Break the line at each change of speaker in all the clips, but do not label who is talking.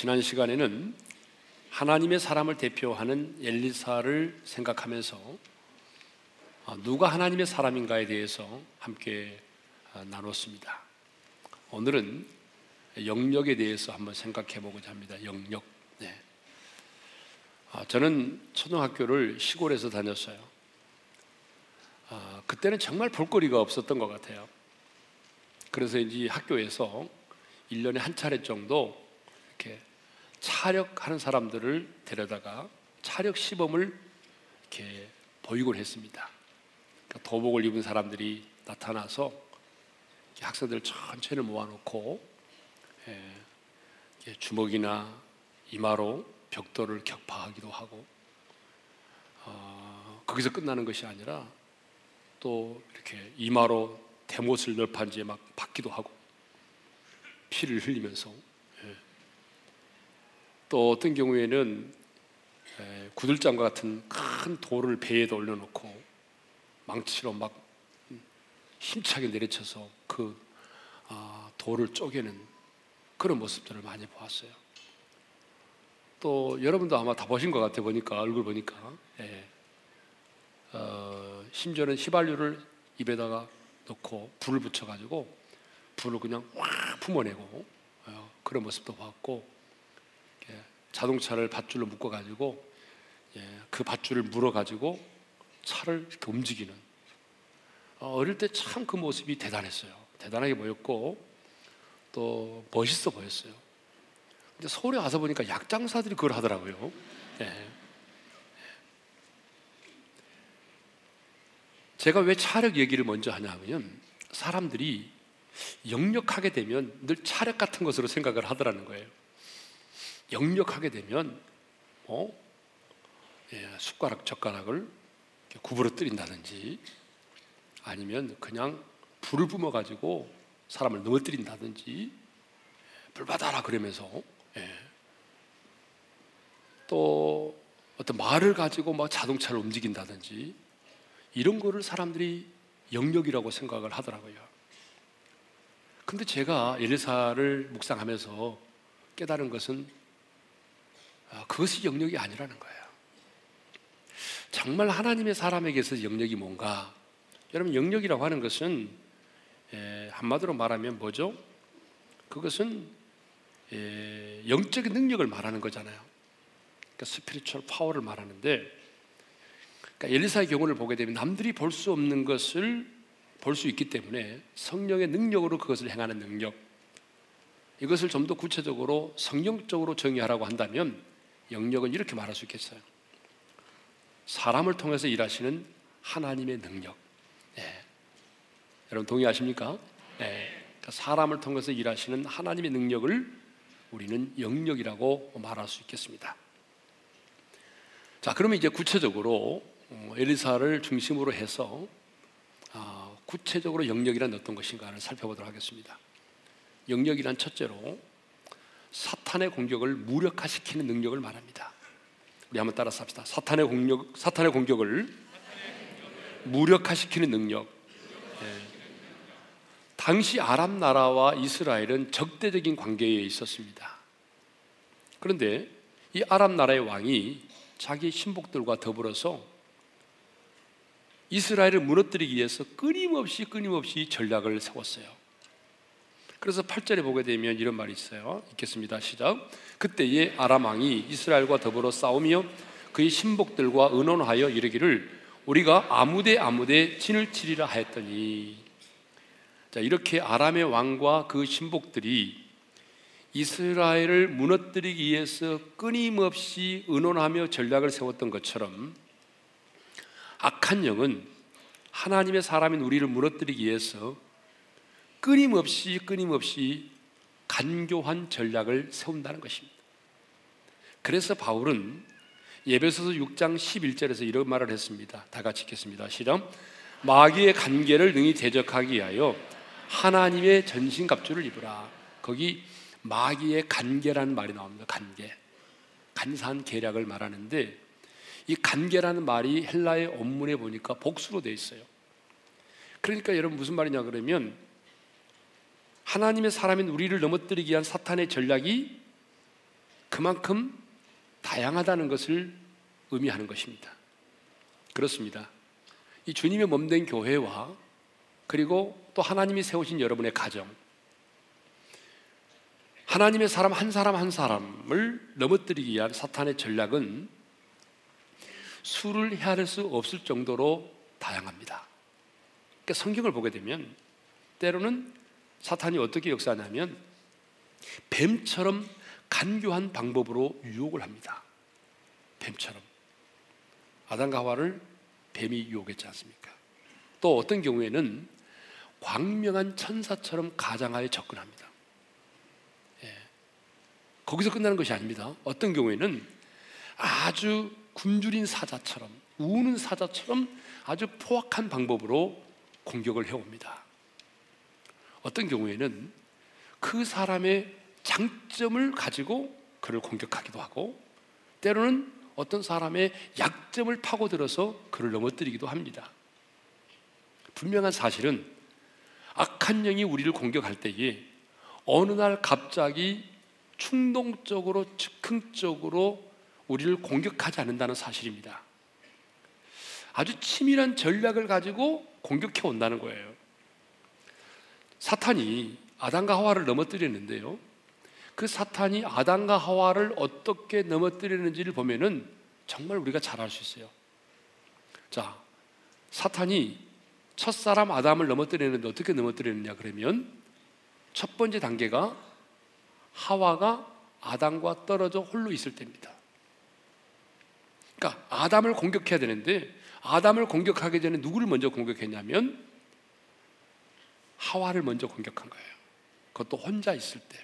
지난 시간에는 하나님의 사람을 대표하는 엘리사를 생각하면서 어, 누가 하나님의 사람인가에 대해서 함께 어, 나눴습니다. 오늘은 영역에 대해서 한번 생각해 보고자 합니다. 영역. 네. 아, 저는 초등학교를 시골에서 다녔어요. 아, 그때는 정말 볼거리가 없었던 것 같아요. 그래서 이제 학교에서 1년에 한 차례 정도 이렇게 차력하는 사람들을 데려다가 차력 시범을 이렇게 보육을 했습니다. 그러니까 도복을 입은 사람들이 나타나서 학생들 천천히 모아놓고 예, 주먹이나 이마로 벽돌을 격파하기도 하고 어, 거기서 끝나는 것이 아니라 또 이렇게 이마로 대못을 널판지에 막 받기도 하고 피를 흘리면서 예. 또 어떤 경우에는 예, 구들장과 같은 큰 돌을 배에다 올려놓고 망치로 막 힘차게 내리쳐서 그 아, 돌을 쪼개는 그런 모습들을 많이 보았어요. 또 여러분도 아마 다 보신 것 같아 보니까 얼굴 보니까 예. 어, 심지어는 휘발유를 입에다가 넣고 불을 붙여가지고 불을 그냥 확 품어내고 어, 그런 모습도 봤고 자동차를 밧줄로 묶어가지고 예, 그 밧줄을 물어가지고 차를 이렇게 움직이는 어, 어릴 때 참 그 모습이 대단했어요. 대단하게 보였고 또 멋있어 보였어요. 근데 서울에 와서 보니까 약장사들이 그걸 하더라고요. 예. 제가 왜 차력 얘기를 먼저 하냐면 사람들이 역력하게 되면 늘 차력 같은 것으로 생각을 하더라는 거예요. 역력하게 되면 뭐 예, 숟가락 젓가락을 구부러뜨린다든지 아니면 그냥 불을 뿜어 가지고 사람을 넘어뜨린다든지 불 받아라 그러면서 예. 또 어떤 말을 가지고 막 자동차를 움직인다든지 이런 거를 사람들이 영역이라고 생각을 하더라고요. 근데 제가 엘리사를 묵상하면서 깨달은 것은 아, 그것이 영역이 아니라는 거예요. 정말 하나님의 사람에게서 영역이 뭔가? 여러분 영력이라고 하는 것은 한마디로 말하면 뭐죠? 그것은 영적인 능력을 말하는 거잖아요. 그러니까 spiritual power를 말하는데 그러니까 엘리사의 경우를 보게 되면 남들이 볼 수 없는 것을 볼 수 있기 때문에 성령의 능력으로 그것을 행하는 능력 이것을 좀 더 구체적으로 성경적으로 정의하라고 한다면 영력은 이렇게 말할 수 있겠어요. 사람을 통해서 일하시는 하나님의 능력. 네. 여러분 동의하십니까? 네. 그러니까 사람을 통해서 일하시는 하나님의 능력을 우리는 영역이라고 말할 수 있겠습니다. 자, 그러면 이제 구체적으로 어, 엘리사를 중심으로 해서 아, 구체적으로 영역이란 어떤 것인가를 살펴보도록 하겠습니다. 영역이란 첫째로 사탄의 공격을 무력화시키는 능력을 말합니다. 우리 한번 따라서 합시다. 사탄의 공격, 사탄의 공격을 무력화시키는 능력. 네. 당시 아랍 나라와 이스라엘은 적대적인 관계에 있었습니다. 그런데 이 아랍 나라의 왕이 자기 신복들과 더불어서 이스라엘을 무너뜨리기 위해서 끊임없이 끊임없이 전략을 세웠어요. 그래서 8절에 보게 되면 이런 말이 있어요. 읽겠습니다. 시작. 그때에 아람 왕이 이스라엘과 더불어 싸우며 그의 신복들과 의논하여 이르기를 우리가 아무데 아무데 진을 치리라 하였더니 자, 이렇게 아람의 왕과 그 신복들이 이스라엘을 무너뜨리기 위해서 끊임없이 의논하며 전략을 세웠던 것처럼 악한 영은 하나님의 사람인 우리를 무너뜨리기 위해서 끊임없이 끊임없이 간교한 전략을 세운다는 것입니다. 그래서 바울은 예배소서 6장 11절에서 이런 말을 했습니다. 다 같이 읽겠습니다. 시작. 마귀의 간계를 능히 대적하기 위하여 하나님의 전신갑주를 입으라. 거기 마귀의 간계라는 말이 나옵니다. 간계. 간사한 계략을 말하는데 이 간계라는 말이 헬라의 원문에 보니까 복수로 되어 있어요. 그러니까 여러분 무슨 말이냐 그러면 하나님의 사람인 우리를 넘어뜨리기 위한 사탄의 전략이 그만큼 다양하다는 것을 의미하는 것입니다. 그렇습니다. 이 주님의 몸된 교회와 그리고 또 하나님이 세우신 여러분의 가정, 하나님의 사람 한 사람 한 사람을 넘어뜨리기 위한 사탄의 전략은 수를 헤아릴 수 없을 정도로 다양합니다. 그러니까 성경을 보게 되면 때로는 사탄이 어떻게 역사하냐면 뱀처럼 간교한 방법으로 유혹을 합니다. 뱀처럼. 아담과 하와를 뱀이 유혹했지 않습니까? 또 어떤 경우에는 광명한 천사처럼 가장하에 접근합니다. 예. 거기서 끝나는 것이 아닙니다. 어떤 경우에는 아주 굶주린 사자처럼 우는 사자처럼 아주 포악한 방법으로 공격을 해옵니다. 어떤 경우에는 그 사람의 장점을 가지고 그를 공격하기도 하고 때로는 어떤 사람의 약점을 파고들어서 그를 넘어뜨리기도 합니다. 분명한 사실은 악한 영이 우리를 공격할 때에 어느 날 갑자기 충동적으로 즉흥적으로 우리를 공격하지 않는다는 사실입니다. 아주 치밀한 전략을 가지고 공격해 온다는 거예요. 사탄이 아담과 하와를 넘어뜨렸는데요. 그 사탄이 아담과 하와를 어떻게 넘어뜨리는지를 보면은 정말 우리가 잘 알 수 있어요. 자, 사탄이 첫사람 아담을 넘어뜨리는데 어떻게 넘어뜨리느냐 그러면 첫 번째 단계가 하와가 아담과 떨어져 홀로 있을 때입니다. 그러니까 아담을 공격해야 되는데 아담을 공격하기 전에 누구를 먼저 공격했냐면 하와를 먼저 공격한 거예요. 그것도 혼자 있을 때.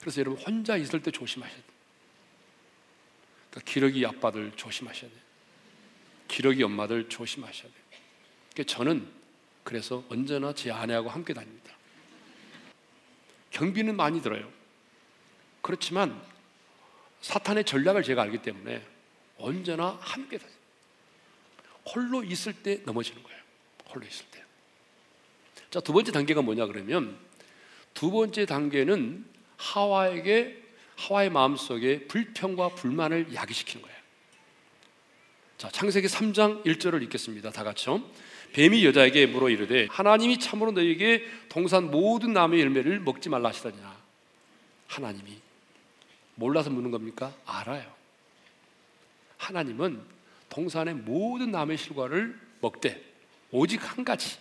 그래서 여러분 혼자 있을 때 조심하셔야 돼요. 그러니까 기러기 아빠들 조심하셔야 돼요. 기러기 엄마들 조심하셔야 돼요. 그러니까 저는 그래서 언제나 제 아내하고 함께 다닙니다. 경비는 많이 들어요. 그렇지만 사탄의 전략을 제가 알기 때문에 언제나 함께 다녀요. 홀로 있을 때 넘어지는 거예요. 홀로 있을 때. 자, 두 번째 단계가 뭐냐 그러면 두 번째 단계는 하와에게 하와의 마음속에 불평과 불만을 야기시키는 거예요. 자, 창세기 3장 1절을 읽겠습니다. 다 같이요. 뱀이 여자에게 물어 이르되 하나님이 참으로 너에게 동산 모든 나무의 열매를 먹지 말라 하시더냐. 하나님이 몰라서 묻는 겁니까? 알아요. 하나님은 동산의 모든 나무의 실과를 먹되 오직 한 가지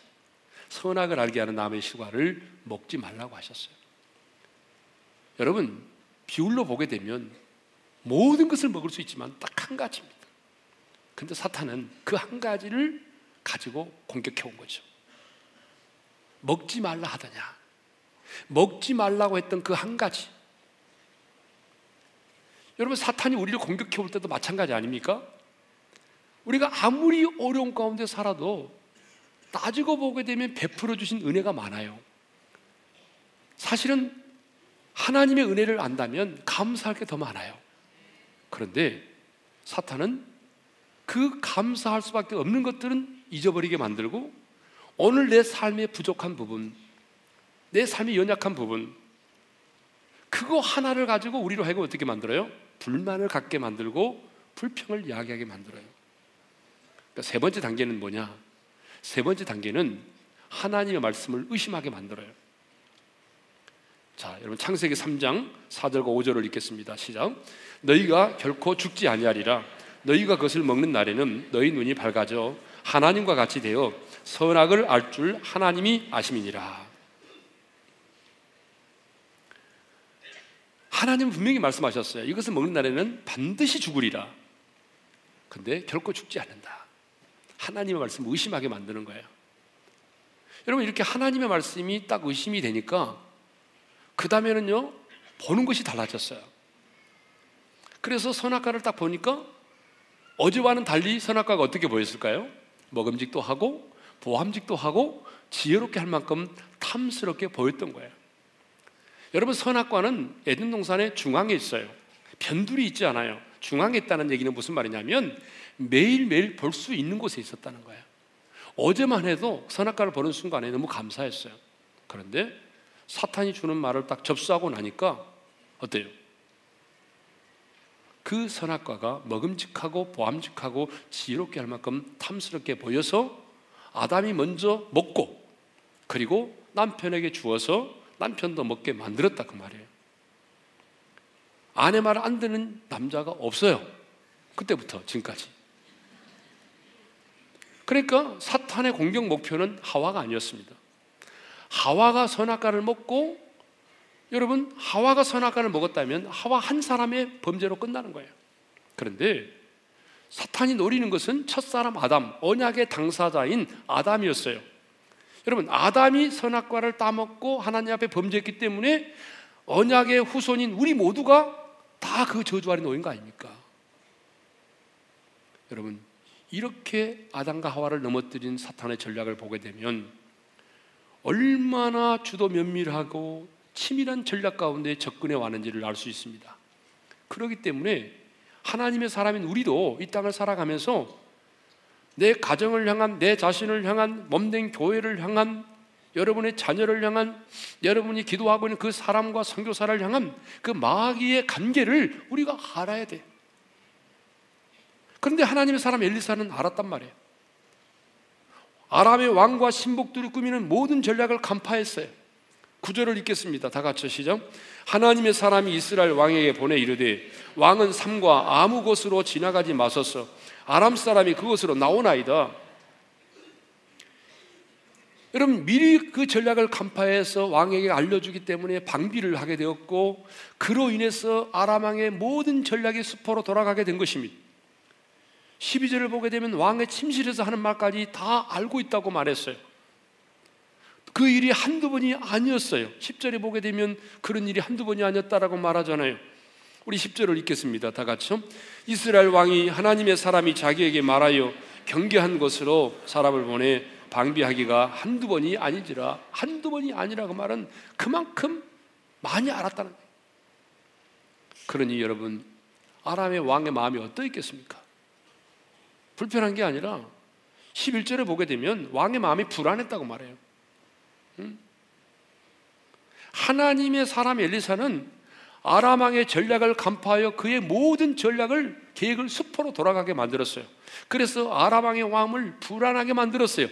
선악을 알게 하는 나무의 실과를 먹지 말라고 하셨어요. 여러분 비율로 보게 되면 모든 것을 먹을 수 있지만 딱 한 가지입니다. 근데 사탄은 그 한 가지를 가지고 공격해 온 거죠. 먹지 말라 하더냐. 먹지 말라고 했던 그 한 가지. 여러분 사탄이 우리를 공격해 올 때도 마찬가지 아닙니까? 우리가 아무리 어려운 가운데 살아도 따지고 보게 되면 베풀어 주신 은혜가 많아요. 사실은 하나님의 은혜를 안다면 감사할 게 더 많아요. 그런데 사탄은 그 감사할 수밖에 없는 것들은 잊어버리게 만들고 오늘 내 삶의 부족한 부분, 내 삶의 연약한 부분, 그거 하나를 가지고 우리로 하여금 어떻게 만들어요? 불만을 갖게 만들고 불평을 이야기하게 만들어요. 그러니까 세 번째 단계는 뭐냐? 세 번째 단계는 하나님의 말씀을 의심하게 만들어요. 자, 여러분 창세기 3장 4절과 5절을 읽겠습니다. 시작. 너희가 결코 죽지 아니하리라. 너희가 그것을 먹는 날에는 너희 눈이 밝아져 하나님과 같이 되어 선악을 알 줄 하나님이 아심이니라. 하나님은 분명히 말씀하셨어요. 이것을 먹는 날에는 반드시 죽으리라. 근데 결코 죽지 않는다. 하나님의 말씀 의심하게 만드는 거예요. 여러분 이렇게 하나님의 말씀이 딱 의심이 되니까 그 다음에는요 보는 것이 달라졌어요. 그래서 선악과를 딱 보니까 어제와는 달리 선악과가 어떻게 보였을까요? 먹음직도 하고 보함직도 하고 지혜롭게 할 만큼 탐스럽게 보였던 거예요. 여러분 선악과는 에덴 동산의 중앙에 있어요. 변두리 있지 않아요. 중앙에 있다는 얘기는 무슨 말이냐면 매일매일 볼 수 있는 곳에 있었다는 거예요. 어제만 해도 선악과를 보는 순간에 너무 감사했어요. 그런데 사탄이 주는 말을 딱 접수하고 나니까 어때요? 그 선악과가 먹음직하고 보암직하고 지혜롭게 할 만큼 탐스럽게 보여서 아담이 먼저 먹고 그리고 남편에게 주어서 남편도 먹게 만들었다 그 말이에요. 아내 말안 듣는 남자가 없어요. 그때부터 지금까지. 그러니까 사탄의 공격 목표는 하와가 아니었습니다. 하와가 선악과를 먹고 여러분 하와가 선악과를 먹었다면 하와 한 사람의 범죄로 끝나는 거예요. 그런데 사탄이 노리는 것은 첫사람 아담, 언약의 당사자인 아담이었어요. 여러분 아담이 선악과를 따먹고 하나님 앞에 범죄했기 때문에 언약의 후손인 우리 모두가 다 그 저주 아래 놓인 거 아닙니까? 여러분 이렇게 아담과 하와를 넘어뜨린 사탄의 전략을 보게 되면 얼마나 주도 면밀하고 치밀한 전략 가운데 접근해 왔는지를 알 수 있습니다. 그렇기 때문에 하나님의 사람인 우리도 이 땅을 살아가면서 내 가정을 향한 내 자신을 향한 몸된 교회를 향한 여러분의 자녀를 향한 여러분이 기도하고 있는 그 사람과 선교사를 향한 그 마귀의 관계를 우리가 알아야 돼. 그런데 하나님의 사람 엘리사는 알았단 말이에요. 아람의 왕과 신복들이 꾸미는 모든 전략을 간파했어요. 구절을 읽겠습니다. 다 같이 시작. 하나님의 사람이 이스라엘 왕에게 보내 이르되 왕은 삼과 아무 곳으로 지나가지 마소서. 아람 사람이 그곳으로 나오나이다. 여러분 미리 그 전략을 간파해서 왕에게 알려주기 때문에 방비를 하게 되었고 그로 인해서 아람 왕의 모든 전략이 수포로 돌아가게 된 것입니다. 12절을 보게 되면 왕의 침실에서 하는 말까지 다 알고 있다고 말했어요. 그 일이 한두 번이 아니었어요. 10절에 보게 되면 그런 일이 한두 번이 아니었다라고 말하잖아요. 우리 10절을 읽겠습니다. 다 같이요. 이스라엘 왕이 하나님의 사람이 자기에게 말하여 경계한 것으로 사람을 보내 방비하기가 한두 번이 아니지라 한두 번이 아니라고 말은 그만큼 많이 알았다는 거예요. 그러니 여러분 아람의 왕의 마음이 어떠했겠습니까? 불편한 게 아니라 11절에 보게 되면 왕의 마음이 불안했다고 말해요. 하나님의 사람 엘리사는 아람왕의 전략을 간파하여 그의 모든 전략을 계획을 수포로 돌아가게 만들었어요. 그래서 아람왕의 왕을 불안하게 만들었어요.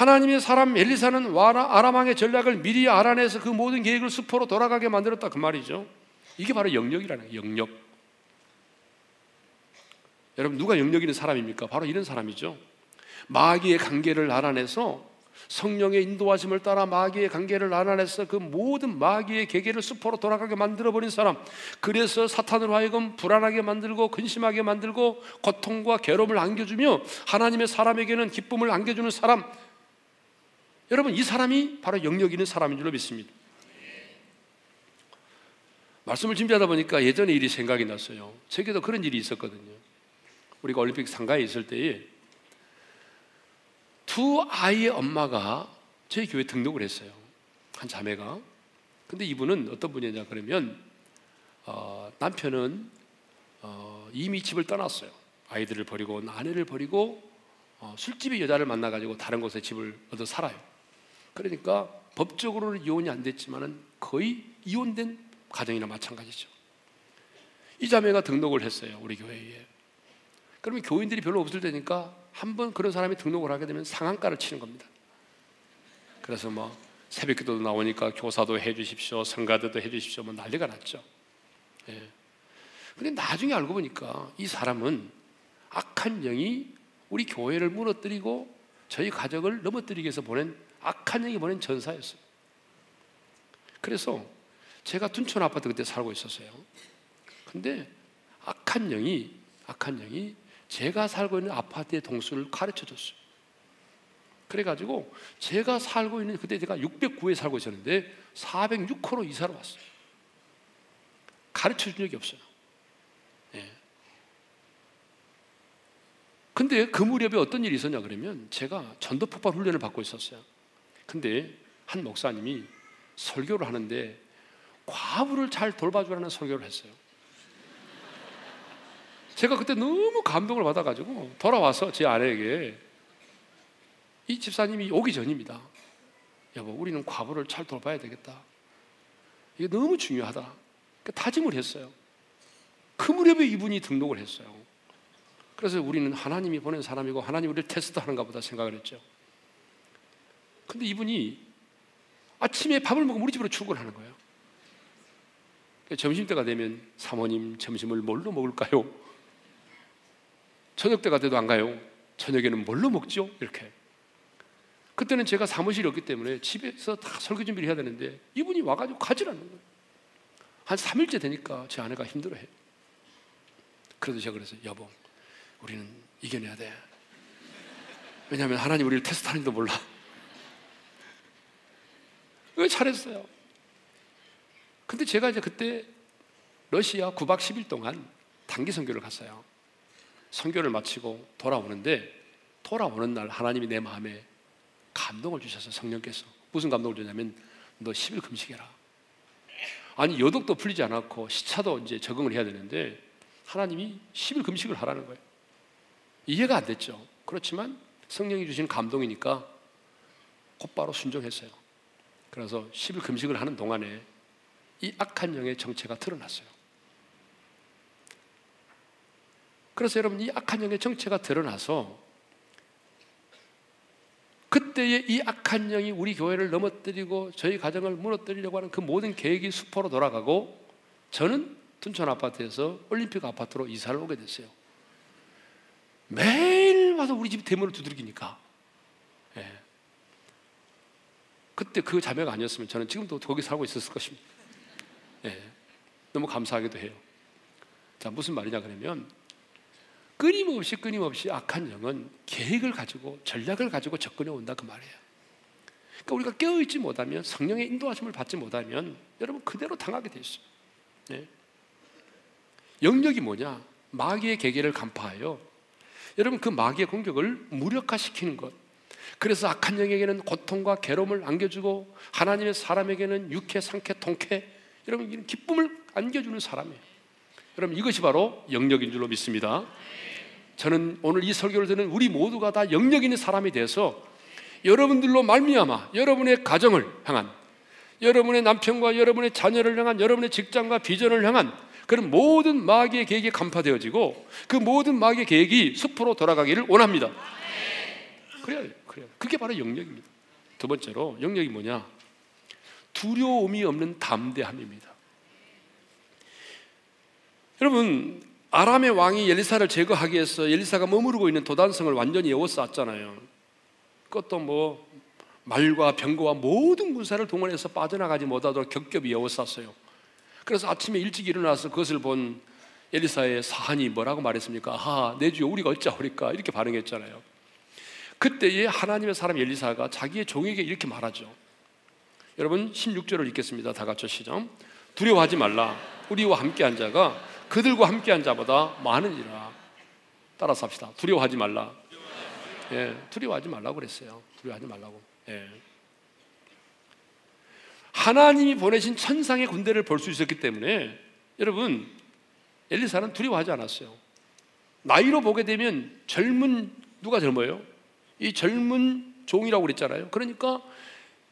하나님의 사람 엘리사는 아람왕의 전략을 미리 알아내서 그 모든 계획을 수포로 돌아가게 만들었다 그 말이죠. 이게 바로 영역이라는 거예요. 영역. 여러분 누가 영역 있는 사람입니까? 바로 이런 사람이죠. 마귀의 관계를 알아내서 성령의 인도하심을 따라 마귀의 관계를 알아내서 그 모든 마귀의 계계를 수포로 돌아가게 만들어 버린 사람. 그래서 사탄으로 하여금 불안하게 만들고 근심하게 만들고 고통과 괴로움을 안겨주며 하나님의 사람에게는 기쁨을 안겨주는 사람. 여러분 이 사람이 바로 영역 있는 사람인 줄로 믿습니다. 말씀을 준비하다 보니까 예전의 일이 생각이 났어요. 제게도 그런 일이 있었거든요. 우리가 올림픽 상가에 있을 때에 두 아이의 엄마가 저희 교회 등록을 했어요. 한 자매가. 근데 이분은 어떤 분이냐 그러면 어, 남편은 어, 이미 집을 떠났어요. 아이들을 버리고 아내를 버리고 어, 술집의 여자를 만나가지고 다른 곳에 집을 얻어 살아요. 그러니까 법적으로는 이혼이 안 됐지만은 거의 이혼된 가정이나 마찬가지죠. 이 자매가 등록을 했어요. 우리 교회에. 그러면 교인들이 별로 없을 때니까 한 번 그런 사람이 등록을 하게 되면 상한가를 치는 겁니다. 그래서 뭐 새벽 기도도 나오니까 교사도 해 주십시오. 성가대도 해 주십시오. 뭐 난리가 났죠. 예. 근데 나중에 알고 보니까 이 사람은 악한 영이 우리 교회를 무너뜨리고 저희 가족을 넘어뜨리기 위해서 보낸 악한 영이 보낸 전사였어요. 그래서 제가 둔촌 아파트 그때 살고 있었어요. 근데 악한 영이 악한 영이 제가 살고 있는 아파트의 동수를 가르쳐 줬어요. 그래가지고 제가 살고 있는 그때 제가 609에 살고 있었는데 406호로 이사를 왔어요. 가르쳐 준 적이 없어요. 예. 근데 그 무렵에 어떤 일이 있었냐 그러면 제가 전도 폭발 훈련을 받고 있었어요. 근데 한 목사님이 설교를 하는데 과부를 잘 돌봐주라는 설교를 했어요. 제가 그때 너무 감동을 받아가지고 돌아와서 제 아내에게 이 집사님이 오기 전입니다. 여보, 우리는 과부를 잘 돌봐야 되겠다. 이게 너무 중요하다. 그러니까 다짐을 했어요. 그 무렵에 이분이 등록을 했어요. 그래서 우리는 하나님이 보낸 사람이고 하나님 우리를 테스트하는가 보다 생각을 했죠. 근데 이분이 아침에 밥을 먹으면 우리 집으로 출근하는 거예요. 그러니까 점심 때가 되면 사모님 점심을 뭘로 먹을까요? 저녁 때가 돼도 안 가요. 저녁에는 뭘로 먹죠? 이렇게. 그때는 제가 사무실이 없기 때문에 집에서 다 설계 준비를 해야 되는데 이분이 와가지고 가지라는 거예요. 한 3일째 되니까 제 아내가 힘들어해요. 그래서 제가 그래서 여보, 우리는 이겨내야 돼. 왜냐하면 하나님 우리를 테스트하는지도 몰라. 왜 잘했어요? 근데 제가 이제 그때 러시아 9박 10일 동안 단기 선교를 갔어요. 선교를 마치고 돌아오는데 돌아오는 날 하나님이 내 마음에 감동을 주셔서 성령께서 무슨 감동을 주냐면 너 10일 금식해라. 아니 여독도 풀리지 않았고 시차도 이제 적응을 해야 되는데 하나님이 10일 금식을 하라는 거예요. 이해가 안 됐죠. 그렇지만 성령이 주신 감동이니까 곧바로 순종했어요. 그래서 10일 금식을 하는 동안에 이 악한 영의 정체가 드러났어요. 그래서 여러분 이 악한 영의 정체가 드러나서 그때의 이 악한 영이 우리 교회를 넘어뜨리고 저희 가정을 무너뜨리려고 하는 그 모든 계획이 수포로 돌아가고 저는 둔촌 아파트에서 올림픽 아파트로 이사를 오게 됐어요. 매일 와서 우리 집 대문을 두드리니까. 예. 그때 그 자매가 아니었으면 저는 지금도 거기 살고 있었을 것입니다. 예. 너무 감사하기도 해요. 자, 무슨 말이냐 그러면 끊임없이 끊임없이 악한 영은 계획을 가지고 전략을 가지고 접근해 온다 그 말이에요. 그러니까 우리가 깨어있지 못하면 성령의 인도하심을 받지 못하면 여러분 그대로 당하게 돼 있어요. 네. 영역이 뭐냐? 마귀의 계계를 간파하여 여러분 그 마귀의 공격을 무력화시키는 것. 그래서 악한 영에게는 고통과 괴로움을 안겨주고 하나님의 사람에게는 육회, 상쾌, 통쾌 여러분 이런 기쁨을 안겨주는 사람이에요. 여러분 이것이 바로 영역인 줄로 믿습니다. 저는 오늘 이 설교를 듣는 우리 모두가 다 영역 있는 사람이 돼서 여러분들로 말미암아 여러분의 가정을 향한 여러분의 남편과 여러분의 자녀를 향한 여러분의 직장과 비전을 향한 그런 모든 마귀의 계획이 간파되어지고 그 모든 마귀의 계획이 숲으로 돌아가기를 원합니다. 그래야 그래야 그게 바로 영역입니다. 두 번째로 영역이 뭐냐? 두려움이 없는 담대함입니다. 여러분 아람의 왕이 엘리사를 제거하기 위해서 엘리사가 머무르고 있는 도단성을 완전히 에워쌌잖아요. 그것도 뭐 말과 병거와 모든 군사를 동원해서 빠져나가지 못하도록 겹겹이 에워쌌어요. 그래서 아침에 일찍 일어나서 그것을 본 엘리사의 사한이 뭐라고 말했습니까? 아, 내 주여 우리가 어찌하오리까? 이렇게 반응했잖아요. 그때에 하나님의 사람 엘리사가 자기의 종에게 이렇게 말하죠. 여러분 16절을 읽겠습니다. 다 같이 시작. 두려워하지 말라. 우리와 함께 한 자가 그들과 함께한 자보다 많으니라. 따라서 합시다. 두려워하지 말라. 예, 두려워하지 말라고 그랬어요. 두려워하지 말라고. 예. 하나님이 보내신 천상의 군대를 볼 수 있었기 때문에 여러분 엘리사는 두려워하지 않았어요. 나이로 보게 되면 젊은 누가 젊어요? 이 젊은 종이라고 그랬잖아요. 그러니까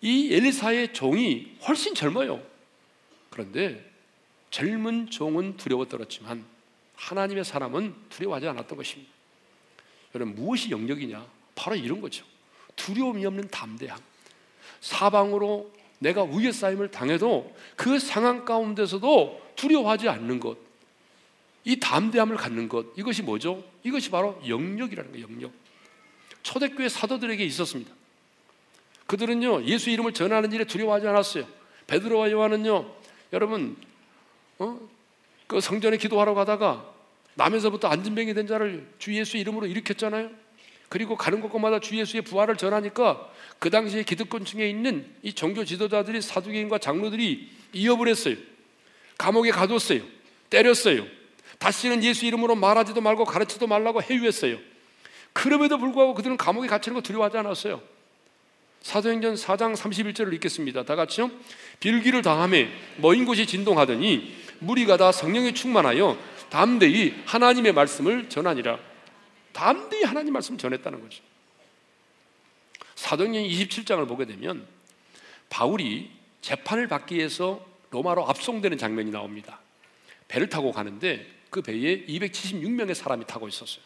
이 엘리사의 종이 훨씬 젊어요. 그런데 젊은 종은 두려워 떨었지만 하나님의 사람은 두려워하지 않았던 것입니다. 여러분 무엇이 영역이냐? 바로 이런 거죠. 두려움이 없는 담대함. 사방으로 내가 위에 쌓임을 당해도 그 상황 가운데서도 두려워하지 않는 것. 이 담대함을 갖는 것. 이것이 뭐죠? 이것이 바로 영역이라는 거예요. 영역. 초대교회 사도들에게 있었습니다. 그들은요 예수 이름을 전하는 일에 두려워하지 않았어요. 베드로와 요한은요 여러분 어? 그 성전에 기도하러 가다가 남에서부터 안진병이 된 자를 주 예수 이름으로 일으켰잖아요. 그리고 가는 곳마다 주 예수의 부활을 전하니까 그 당시에 기득권층에 있는 이 종교 지도자들이 사두개인과 장로들이 이업을 했어요. 감옥에 가뒀어요. 때렸어요. 다시는 예수 이름으로 말하지도 말고 가르치도 말라고 해유했어요. 그럼에도 불구하고 그들은 감옥에 갇히는 거 두려워하지 않았어요. 사도행전 4장 31절을 읽겠습니다. 다 같이요. 빌기를 당함에 먼 곳이 진동하더니 무리가 다 성령에 충만하여 담대히 하나님의 말씀을 전하니라. 담대히 하나님 말씀을 전했다는 거죠. 사도행전 27장을 보게 되면 바울이 재판을 받기 위해서 로마로 압송되는 장면이 나옵니다. 배를 타고 가는데 그 배에 276명의 사람이 타고 있었어요.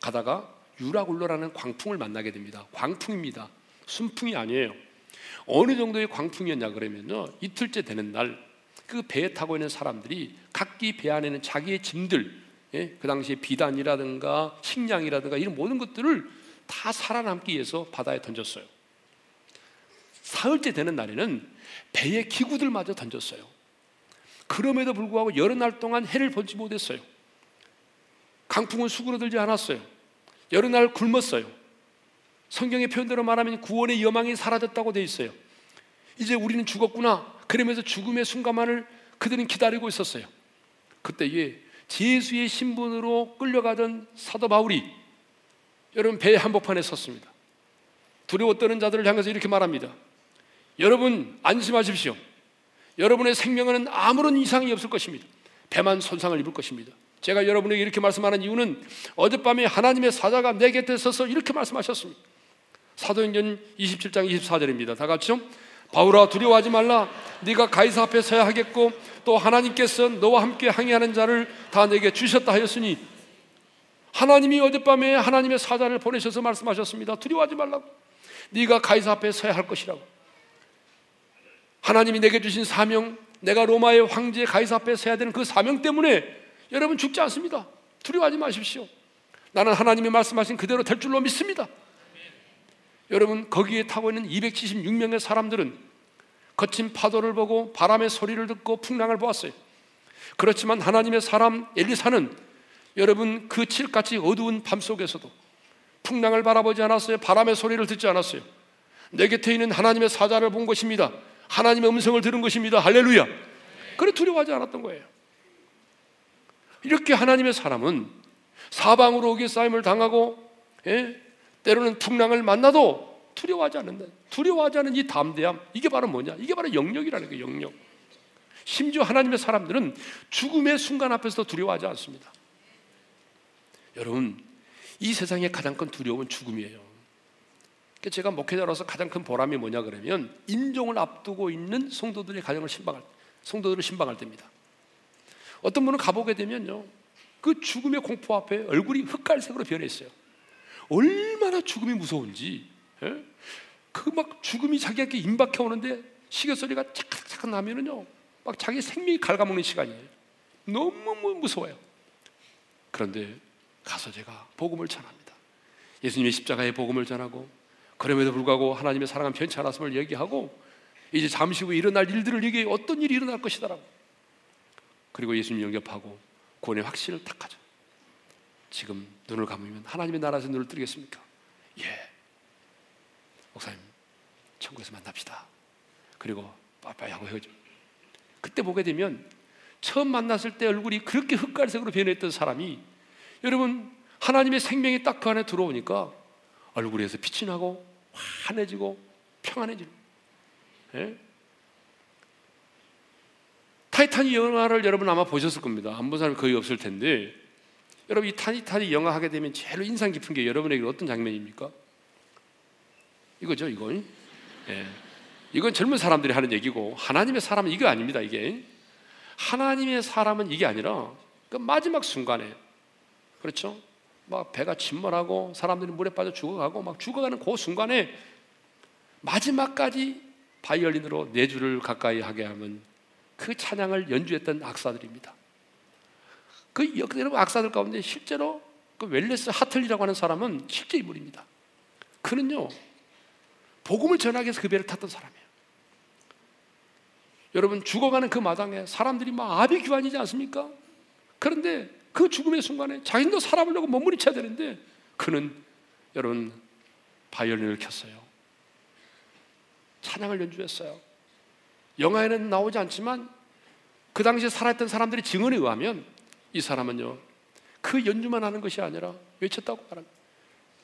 가다가 유라굴로라는 광풍을 만나게 됩니다. 광풍입니다. 순풍이 아니에요. 어느 정도의 광풍이었냐 그러면요. 이틀째 되는 날 그 배에 타고 있는 사람들이 각기 배 안에는 자기의 짐들, 예? 그 당시에 비단이라든가 식량이라든가 이런 모든 것들을 다 살아남기 위해서 바다에 던졌어요. 사흘째 되는 날에는 배의 기구들마저 던졌어요. 그럼에도 불구하고 여러 날 동안 해를 보지 못했어요. 강풍은 수그러들지 않았어요. 여러 날 굶었어요. 성경의 표현대로 말하면 구원의 여망이 사라졌다고 되어 있어요. 이제 우리는 죽었구나. 그러면서 죽음의 순간만을 그들은 기다리고 있었어요. 그때에 제수의 신분으로 끌려가던 사도 바울이 여러분 배 한복판에 섰습니다. 두려워 떠는 자들을 향해서 이렇게 말합니다. 여러분 안심하십시오. 여러분의 생명은 아무런 이상이 없을 것입니다. 배만 손상을 입을 것입니다. 제가 여러분에게 이렇게 말씀하는 이유는 어젯밤에 하나님의 사자가 내 곁에 서서 이렇게 말씀하셨습니다. 사도행전 27장 24절입니다. 다 같이요. 바울아 두려워하지 말라. 네가 가이사 앞에 서야 하겠고 또 하나님께서 너와 함께 항해하는 자를 다 내게 주셨다 하였으니 하나님이 어젯밤에 하나님의 사자를 보내셔서 말씀하셨습니다. 두려워하지 말라고. 네가 가이사 앞에 서야 할 것이라고. 하나님이 내게 주신 사명, 내가 로마의 황제 가이사 앞에 서야 되는 그 사명 때문에 여러분 죽지 않습니다. 두려워하지 마십시오. 나는 하나님이 말씀하신 그대로 될 줄로 믿습니다. 여러분 거기에 타고 있는 276명의 사람들은 거친 파도를 보고 바람의 소리를 듣고 풍랑을 보았어요. 그렇지만 하나님의 사람 엘리사는 여러분 그 칠같이 어두운 밤 속에서도 풍랑을 바라보지 않았어요. 바람의 소리를 듣지 않았어요. 내 곁에 있는 하나님의 사자를 본 것입니다. 하나님의 음성을 들은 것입니다. 할렐루야. 그래 두려워하지 않았던 거예요. 이렇게 하나님의 사람은 사방으로 오기 싸임을 당하고 예? 때로는 풍랑을 만나도 두려워하지 않는다. 두려워하지 않은 이 담대함 이게 바로 뭐냐? 이게 바로 영역이라는 거예요. 영역. 심지어 하나님의 사람들은 죽음의 순간 앞에서도 두려워하지 않습니다. 여러분 이 세상의 가장 큰 두려움은 죽음이에요. 그러니까 제가 목회자로서 가장 큰 보람이 뭐냐 그러면 임종을 앞두고 있는 성도들의 가정을 신방할 성도들을 신방할 때입니다. 어떤 분은 가보게 되면요, 그 죽음의 공포 앞에 얼굴이 흑갈색으로 변해 있어요. 얼마나 죽음이 무서운지, 예? 그막 죽음이 자기에게 임박해 오는데 시계 소리가 차칵차칵 나면은요, 막 자기 생명이 갉아먹는 시간이에요. 너무 무서워요. 그런데 가서 제가 복음을 전합니다. 예수님의 십자가의 복음을 전하고 그럼에도 불구하고 하나님의 사랑은 변치 않았음을 얘기하고 이제 잠시 후에 일어날 일들을 얘기해 어떤 일이 일어날 것이다라고 그리고 예수님 영접하고 구원의 확신을 딱 가져. 지금 눈을 감으면 하나님의 나라에서 눈을 뜨겠습니까? 예. 목사님 천국에서 만납시다. 그리고 빠빠이 하고 헤어져 그때 보게 되면 처음 만났을 때 얼굴이 그렇게 흑갈색으로 변했던 사람이 여러분 하나님의 생명이 딱 그 안에 들어오니까 얼굴에서 빛이 나고 환해지고 평안해지는. 예? 타이타닉 영화를 여러분 아마 보셨을 겁니다. 안 본 사람이 거의 없을 텐데 여러분 이 타이타닉 영화 하게 되면 제일 인상 깊은 게 여러분에게 어떤 장면입니까? 이거죠, 이거. 예. 이건 젊은 사람들이 하는 얘기고 하나님의 사람은 이거 아닙니다. 이게 하나님의 사람은 이게 아니라 그 마지막 순간에 그렇죠? 막 배가 침몰하고 사람들이 물에 빠져 죽어가고 막 죽어가는 그 순간에 마지막까지 바이올린으로 네 줄을 가까이 하게 하면 그 찬양을 연주했던 악사들입니다. 그 여러분 악사들 가운데 실제로 그 웰레스 하틀리라고 하는 사람은 실제 인물입니다. 그는요 복음을 전하기 위해서 그 배를 탔던 사람이에요. 여러분 죽어가는 그 마당에 사람들이 막 아비규환이지 않습니까? 그런데 그 죽음의 순간에 자신도 살아보려고 몸부림쳐야 되는데 그는 여러분 바이올린을 켰어요. 찬양을 연주했어요. 영화에는 나오지 않지만 그 당시에 살아있던 사람들의 증언에 의하면 이 사람은요 그 연주만 하는 것이 아니라 외쳤다고 말합니다.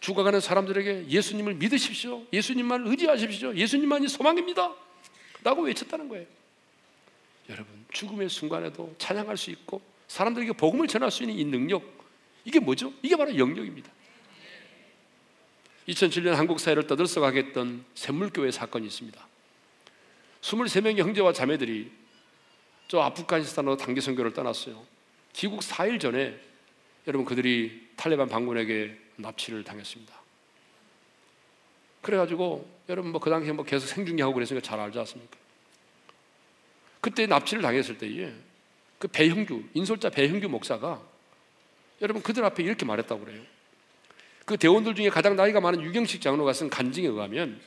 죽어가는 사람들에게 예수님을 믿으십시오. 예수님만 의지하십시오. 예수님만이 소망입니다. 라고 외쳤다는 거예요. 여러분, 죽음의 순간에도 찬양할 수 있고 사람들에게 복음을 전할 수 있는 이 능력 이게 뭐죠? 이게 바로 영역입니다. 2007년 한국 사회를 떠들썩하게 했던 샘물교회 사건이 있습니다. 23명의 형제와 자매들이 저 아프가니스탄으로 단기 선교를 떠났어요. 귀국 4일 전에 여러분 그들이 탈레반 반군에게 납치를 당했습니다. 그래가지고 여러분 뭐 그 당시에 뭐 계속 생중계하고 그랬으니까 잘 알지 않습니까? 그때 납치를 당했을 때에 그 배형규 인솔자 배형규 목사가 여러분 그들 앞에 이렇게 말했다고 그래요. 그 대원들 중에 가장 나이가 많은 유경식 장로가 쓴 간증에 의하면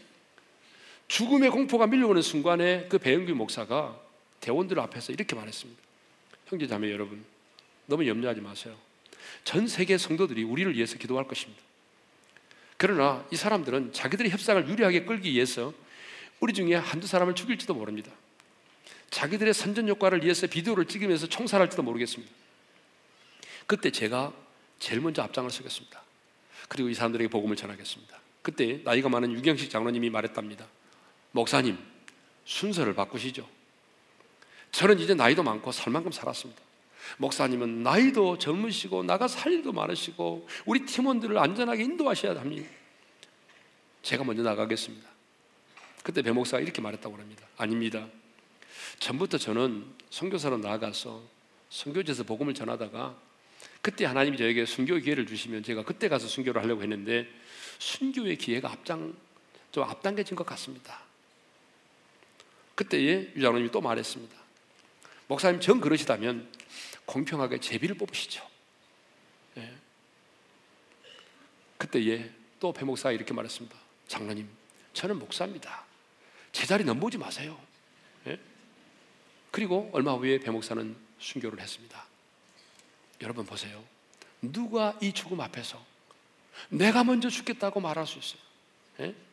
죽음의 공포가 밀려오는 순간에 그 배영규 목사가 대원들 앞에서 이렇게 말했습니다. 형제 자매 여러분, 너무 염려하지 마세요. 전 세계 성도들이 우리를 위해서 기도할 것입니다. 그러나 이 사람들은 자기들의 협상을 유리하게 끌기 위해서 우리 중에 한두 사람을 죽일지도 모릅니다. 자기들의 선전 효과를 위해서 비디오를 찍으면서 총살할지도 모르겠습니다. 그때 제가 제일 먼저 앞장을 서겠습니다. 그리고 이 사람들에게 복음을 전하겠습니다. 그때 나이가 많은 유경식 장로님이 말했답니다. 목사님, 순서를 바꾸시죠. 저는 이제 나이도 많고 살 만큼 살았습니다. 목사님은 나이도 젊으시고 나가 살 일도 많으시고 우리 팀원들을 안전하게 인도하셔야 합니다. 제가 먼저 나가겠습니다. 그때 배 목사가 이렇게 말했다고 합니다. 아닙니다. 전부터 저는 선교사로 나아가서 선교지에서 복음을 전하다가 그때 하나님이 저에게 순교 기회를 주시면 제가 그때 가서 순교를 하려고 했는데 순교의 기회가 앞장 좀 앞당겨진 것 같습니다. 그때에 유장로님이 또 말했습니다. 목사님 정 그러시다면 공평하게 제비를 뽑으시죠. 예. 그때에 또 배목사가 이렇게 말했습니다. 장로님, 저는 목사입니다. 제 자리 넘보지 마세요. 예? 그리고 얼마 후에 배목사는 순교를 했습니다. 여러분 보세요. 누가 이 죽음 앞에서 내가 먼저 죽겠다고 말할 수 있어요? 예?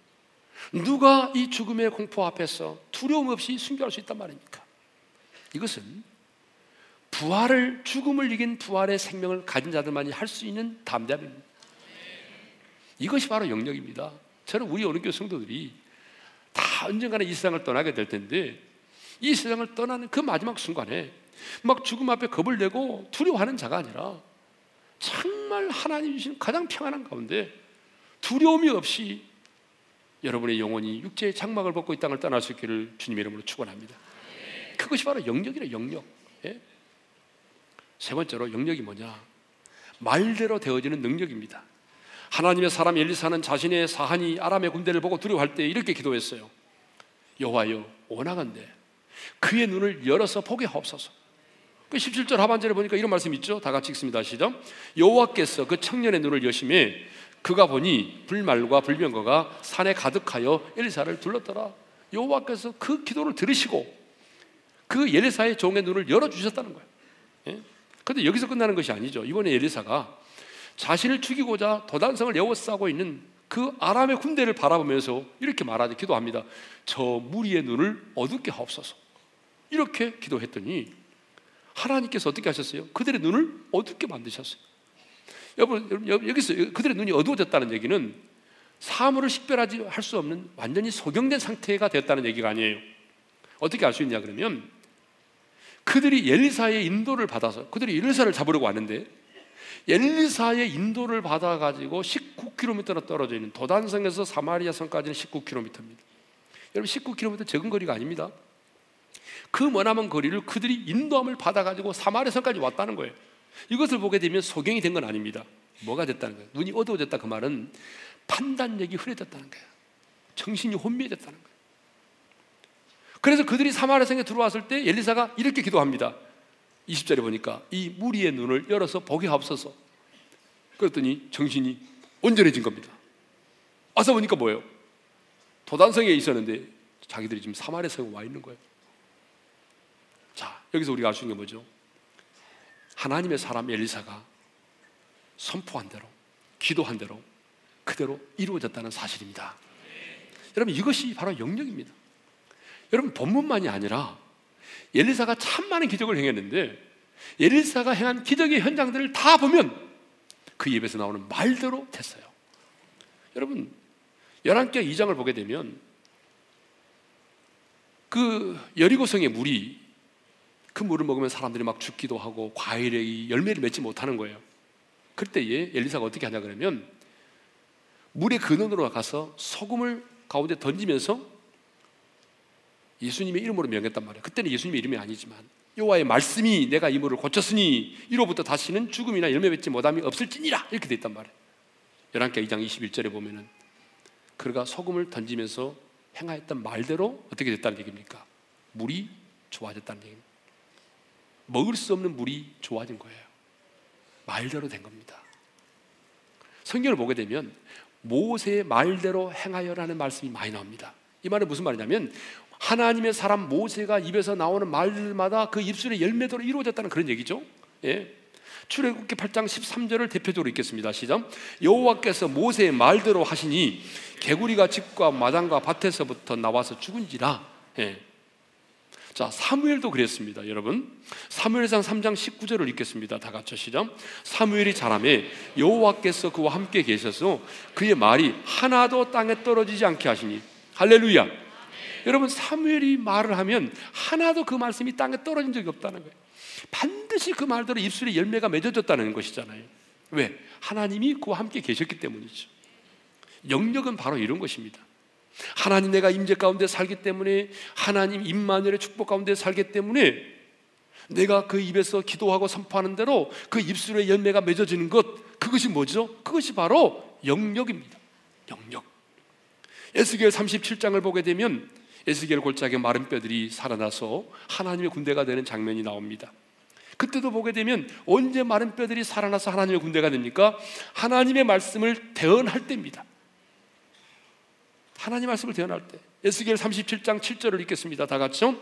누가 이 죽음의 공포 앞에서 두려움 없이 순교할 수 있단 말입니까? 이것은 부활을 죽음을 이긴 부활의 생명을 가진 자들만이 할 수 있는 담대함입니다. 이것이 바로 영역입니다. 저는 우리 어느 교 성도들이 다 언젠가는 이 세상을 떠나게 될 텐데 이 세상을 떠나는 그 마지막 순간에 막 죽음 앞에 겁을 내고 두려워하는 자가 아니라 정말 하나님 주신 가장 평안한 가운데 두려움이 없이 여러분의 영혼이 육체의 장막을 벗고 이 땅을 떠날 수 있기를 주님의 이름으로 축원합니다. 그것이 바로 영역이래 영역. 예? 세 번째로 영역이 뭐냐? 말대로 되어지는 능력입니다. 하나님의 사람 엘리사는 자신의 사한이 아람의 군대를 보고 두려워할 때 이렇게 기도했어요. 여호와여 원하건대 그의 눈을 열어서 보게 하옵소서. 그 17절 하반절에 보니까 이런 말씀 있죠. 다 같이 읽습니다. 시작. 여호와께서 그 청년의 눈을 여심해 그가 보니 불말과 불병거가 산에 가득하여 엘리사를 둘렀더라. 여호와께서 그 기도를 들으시고 그 엘리사의 종의 눈을 열어 주셨다는 거예요. 예? 그런데 여기서 끝나는 것이 아니죠. 이번에 엘리사가 자신을 죽이고자 도단성을 에워싸고 있는 그 아람의 군대를 바라보면서 이렇게 말하지 기도합니다. 저 무리의 눈을 어둡게 하옵소서. 이렇게 기도했더니 하나님께서 어떻게 하셨어요? 그들의 눈을 어둡게 만드셨어요. 여러분, 여기서 그들의 눈이 어두워졌다는 얘기는 사물을 식별하지 할 수 없는 완전히 소경된 상태가 됐다는 얘기가 아니에요. 어떻게 알 수 있냐 그러면 그들이 엘리사의 인도를 받아서 그들이 엘리사를 잡으려고 왔는데 엘리사의 인도를 받아 가지고 19km나 떨어져 있는 도단성에서 사마리아 성까지는 19km입니다. 여러분 19km 적은 거리가 아닙니다. 그 머나먼 거리를 그들이 인도함을 받아 가지고 사마리아 성까지 왔다는 거예요. 이것을 보게 되면 소경이 된 건 아닙니다. 뭐가 됐다는 거예요? 눈이 어두워졌다 그 말은 판단력이 흐려졌다는 거예요. 정신이 혼미해졌다는 거예요. 그래서 그들이 사마리아 성에 들어왔을 때 엘리사가 이렇게 기도합니다. 20절에 보니까 이 무리의 눈을 열어서 보게 하옵소서. 그랬더니 정신이 온전해진 겁니다. 와서 보니까 뭐예요? 도단성에 있었는데 자기들이 지금 사마리아 성에 와 있는 거예요. 자, 여기서 우리가 알 수 있는 게 뭐죠? 하나님의 사람 엘리사가 선포한 대로, 기도한 대로 그대로 이루어졌다는 사실입니다. 여러분 이것이 바로 영역입니다. 여러분 본문만이 아니라 엘리사가 참 많은 기적을 행했는데 엘리사가 행한 기적의 현장들을 다 보면 그 입에서 나오는 말대로 됐어요. 여러분 열왕기 2장을 보게 되면 그 여리고성의 물이 그 물을 먹으면 사람들이 막 죽기도 하고 과일의 열매를 맺지 못하는 거예요. 그때에 엘리사가 어떻게 하냐 그러면 물의 근원으로 가서 소금을 가운데 던지면서 예수님의 이름으로 명했단 말이에요. 그때는 예수님의 이름이 아니지만 여호와의 말씀이 내가 이 물을 고쳤으니 이로부터 다시는 죽음이나 열매 맺지 못함이 없을지니라 이렇게 돼 있단 말이에요. 열왕기 2장 21절에 보면은 그가 소금을 던지면서 행하였던 말대로 어떻게 됐다는 얘기입니까? 물이 좋아졌다는 얘기입니다. 먹을 수 없는 물이 좋아진 거예요. 말대로 된 겁니다. 성경을 보게 되면 모세의 말대로 행하여라는 말씀이 많이 나옵니다. 이 말은 무슨 말이냐면 하나님의 사람 모세가 입에서 나오는 말들마다 그 입술의 열매대로 이루어졌다는 그런 얘기죠. 예. 출애굽기 8장 13절을 대표적으로 읽겠습니다. 시작. 여호와께서 모세의 말대로 하시니 개구리가 집과 마당과 밭에서부터 나와서 죽은지라. 예. 자, 사무엘도 그랬습니다, 여러분. 사무엘상 3장 19절을 읽겠습니다. 다 같이 시작. 사무엘이 자라매 여호와께서 그와 함께 계셔서 그의 말이 하나도 땅에 떨어지지 않게 하시니 할렐루야. 여러분 사무엘이 말을 하면 하나도 그 말씀이 땅에 떨어진 적이 없다는 거예요. 반드시 그 말대로 입술에 열매가 맺어졌다는 것이잖아요. 왜? 하나님이 그와 함께 계셨기 때문이죠. 영역은 바로 이런 것입니다. 하나님 내가 임재 가운데 살기 때문에 하나님 임마누엘의 축복 가운데 살기 때문에 내가 그 입에서 기도하고 선포하는 대로 그 입술의 열매가 맺어지는 것 그것이 뭐죠? 그것이 바로 영역입니다. 영역. 에스겔 37장을 보게 되면 에스겔 골짜기 마른 뼈들이 살아나서 하나님의 군대가 되는 장면이 나옵니다. 그때도 보게 되면 언제 마른 뼈들이 살아나서 하나님의 군대가 됩니까? 하나님의 말씀을 대언할 때입니다. 하나님 말씀을 대언할 때. 에스겔 37장 7절을 읽겠습니다. 다 같이요.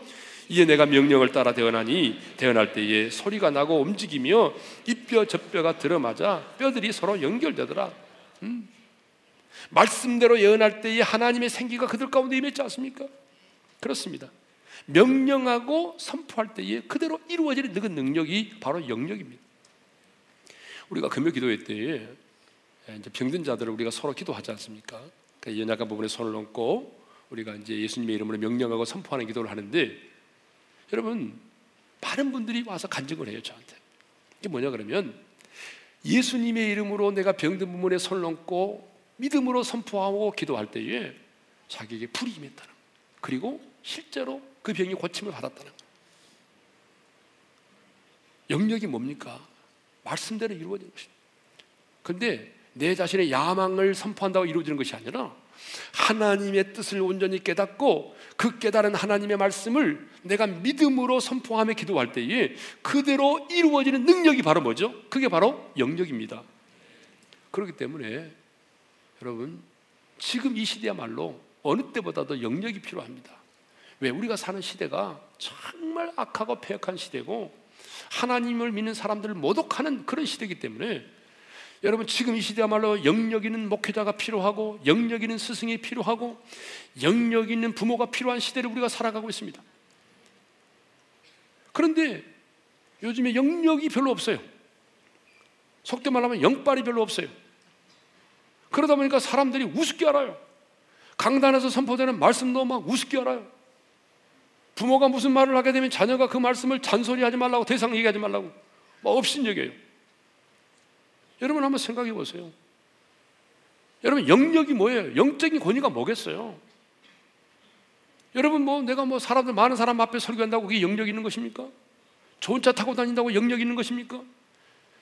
이에 내가 명령을 따라 대언하니 대언할 때에 소리가 나고 움직이며 이뼈 젖뼈가 들어맞아 뼈들이 서로 연결되더라. 음. 말씀대로 예언할 때에 하나님의 생기가 그들 가운데 임했지 않습니까? 그렇습니다. 명령하고 선포할 때에 그대로 이루어지는 그 능력이 바로 영역입니다. 우리가 금요 기도회 때에 이제 병든 자들을 우리가 서로 기도하지 않습니까? 그 연약한 부분에 손을 얹고 우리가 이제 예수님의 이름으로 명령하고 선포하는 기도를 하는데 여러분 많은 분들이 와서 간증을 해요 저한테. 이게 뭐냐 그러면 예수님의 이름으로 내가 병든 부분에 손을 얹고 믿음으로 선포하고 기도할 때에 자기에게 불이 임했다는 그리고 실제로 그 병이 고침을 받았다는 거예요. 영역이 뭡니까? 말씀대로 이루어지는 것입니다. 근데 내 자신의 야망을 선포한다고 이루어지는 것이 아니라 하나님의 뜻을 온전히 깨닫고 그 깨달은 하나님의 말씀을 내가 믿음으로 선포하며 기도할 때에 그대로 이루어지는 능력이 바로 뭐죠? 그게 바로 영역입니다. 그렇기 때문에 여러분 지금 이 시대야말로 어느 때보다도 영역이 필요합니다. 왜 우리가 사는 시대가 정말 악하고 폐역한 시대고 하나님을 믿는 사람들을 모독하는 그런 시대이기 때문에 여러분 지금 이 시대야말로 영역 있는 목회자가 필요하고 영역 있는 스승이 필요하고 영역 있는 부모가 필요한 시대를 우리가 살아가고 있습니다. 그런데 요즘에 영역이 별로 없어요. 속된 말하면 영빨이 별로 없어요. 그러다 보니까 사람들이 우습게 알아요. 강단에서 선포되는 말씀도 막 우습게 알아요. 부모가 무슨 말을 하게 되면 자녀가 그 말씀을 잔소리하지 말라고 더 이상 얘기하지 말라고 막 업신 여겨요. 여러분 한번 생각해 보세요. 여러분 영역이 뭐예요? 영적인 권위가 뭐겠어요? 여러분 뭐 내가 뭐 사람들 많은 사람 앞에 설교한다고 그게 영역 있는 것입니까? 좋은 차 타고 다닌다고 영역 있는 것입니까?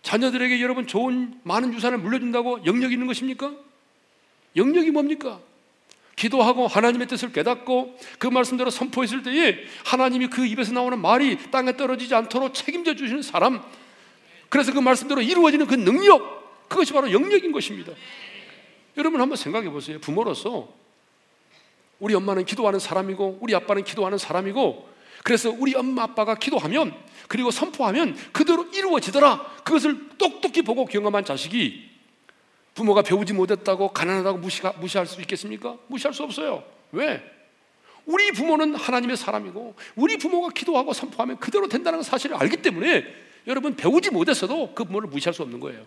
자녀들에게 여러분 좋은 많은 유산을 물려준다고 영역 있는 것입니까? 영역이 뭡니까? 기도하고 하나님의 뜻을 깨닫고 그 말씀대로 선포했을 때에 하나님이 그 입에서 나오는 말이 땅에 떨어지지 않도록 책임져 주시는 사람 그래서 그 말씀대로 이루어지는 그 능력 그것이 바로 영역인 것입니다 여러분 한번 생각해 보세요 부모로서 우리 엄마는 기도하는 사람이고 우리 아빠는 기도하는 사람이고 그래서 우리 엄마 아빠가 기도하면 그리고 선포하면 그대로 이루어지더라 그것을 똑똑히 보고 경험한 자식이 부모가 배우지 못했다고 가난하다고 무시가, 무시할 수 있겠습니까? 무시할 수 없어요. 왜? 우리 부모는 하나님의 사람이고 우리 부모가 기도하고 선포하면 그대로 된다는 사실을 알기 때문에 여러분 배우지 못했어도 그 부모를 무시할 수 없는 거예요.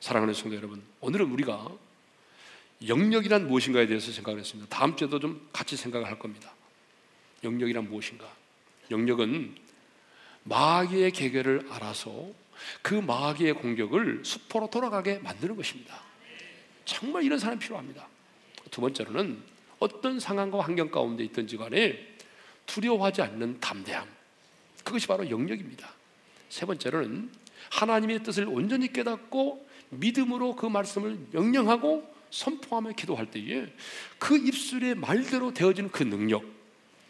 사랑하는 성도 여러분, 오늘은 우리가 영역이란 무엇인가에 대해서 생각을 했습니다. 다음 주에도 좀 같이 생각을 할 겁니다. 영역이란 무엇인가? 영역은 마귀의 계계를 알아서 그 마귀의 공격을 수포로 돌아가게 만드는 것입니다. 정말 이런 사람이 필요합니다. 두 번째로는 어떤 상황과 환경 가운데 있든지 간에 두려워하지 않는 담대함. 그것이 바로 영역입니다. 세 번째로는 하나님의 뜻을 온전히 깨닫고 믿음으로 그 말씀을 명령하고 선포하며 기도할 때에 그 입술의 말대로 되어지는 그 능력,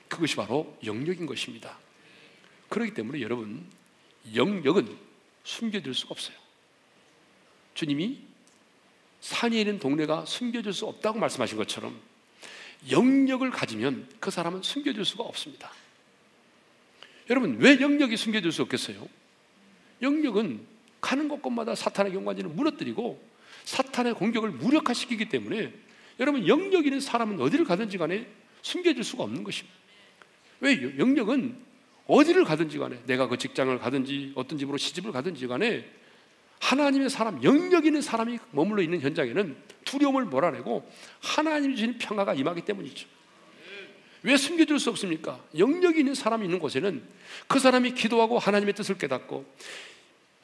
그것이 바로 영역인 것입니다. 그렇기 때문에 여러분, 영역은 숨겨질 수가 없어요. 주님이 산에 있는 동네가 숨겨질 수 없다고 말씀하신 것처럼 영역을 가지면 그 사람은 숨겨질 수가 없습니다. 여러분, 왜 영역이 숨겨질 수 없겠어요? 영역은 가는 곳곳마다 사탄의 경관지를 무너뜨리고 사탄의 공격을 무력화시키기 때문에 여러분 영역 있는 사람은 어디를 가든지 간에 숨겨질 수가 없는 것입니다. 왜 영역은 어디를 가든지 간에 내가 그 직장을 가든지 어떤 집으로 시집을 가든지 간에 하나님의 사람, 영역 있는 사람이 머물러 있는 현장에는 두려움을 몰아내고 하나님이 주신 평화가 임하기 때문이죠. 왜 숨겨줄 수 없습니까? 영역이 있는 사람이 있는 곳에는 그 사람이 기도하고 하나님의 뜻을 깨닫고